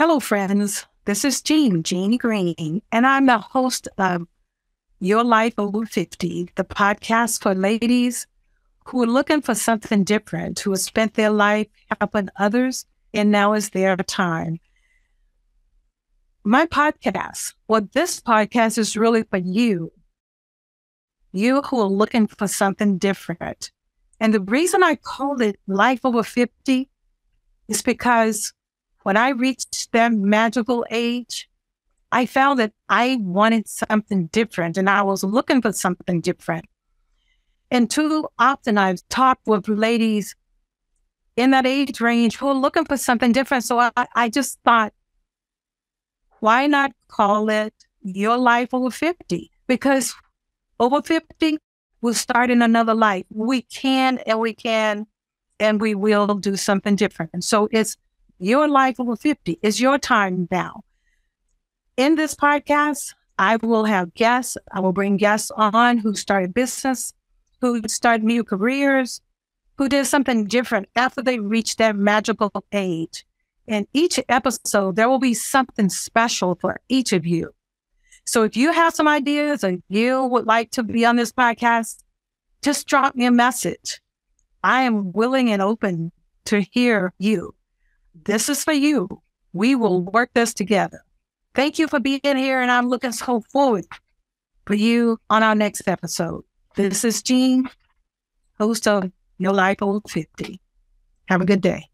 Hello, friends. This is Jean, Jean Green, and I'm the host of Your Life Over 50, the podcast for ladies who are looking for something different, who have spent their life helping others, and now is their time. My podcast, well, this podcast is really for you, you who are looking for something different. And the reason I called it Life Over 50 is because when I reached that magical age, I found that I wanted something different and I was looking for something different. And too often I've talked with ladies in that age range who are looking for something different. So I, I just thought, why not call it Your Life Over 50? Because over 50, we're starting another life. We can and we can and we will do something different. And so it's your life over 50. It's your time now. In this podcast, I will have guests. I will bring guests on who started business, who started new careers, who did something different after they reached their magical age. In each episode, there will be something special for each of you. So if you have some ideas and you would like to be on this podcast, just drop me a message. I am willing and open to hear you. This is for you. We will work this together. Thank you for being here, and I'm looking so forward for you on our next episode. This is Jean, host of Your Life Over 50. Have a good day.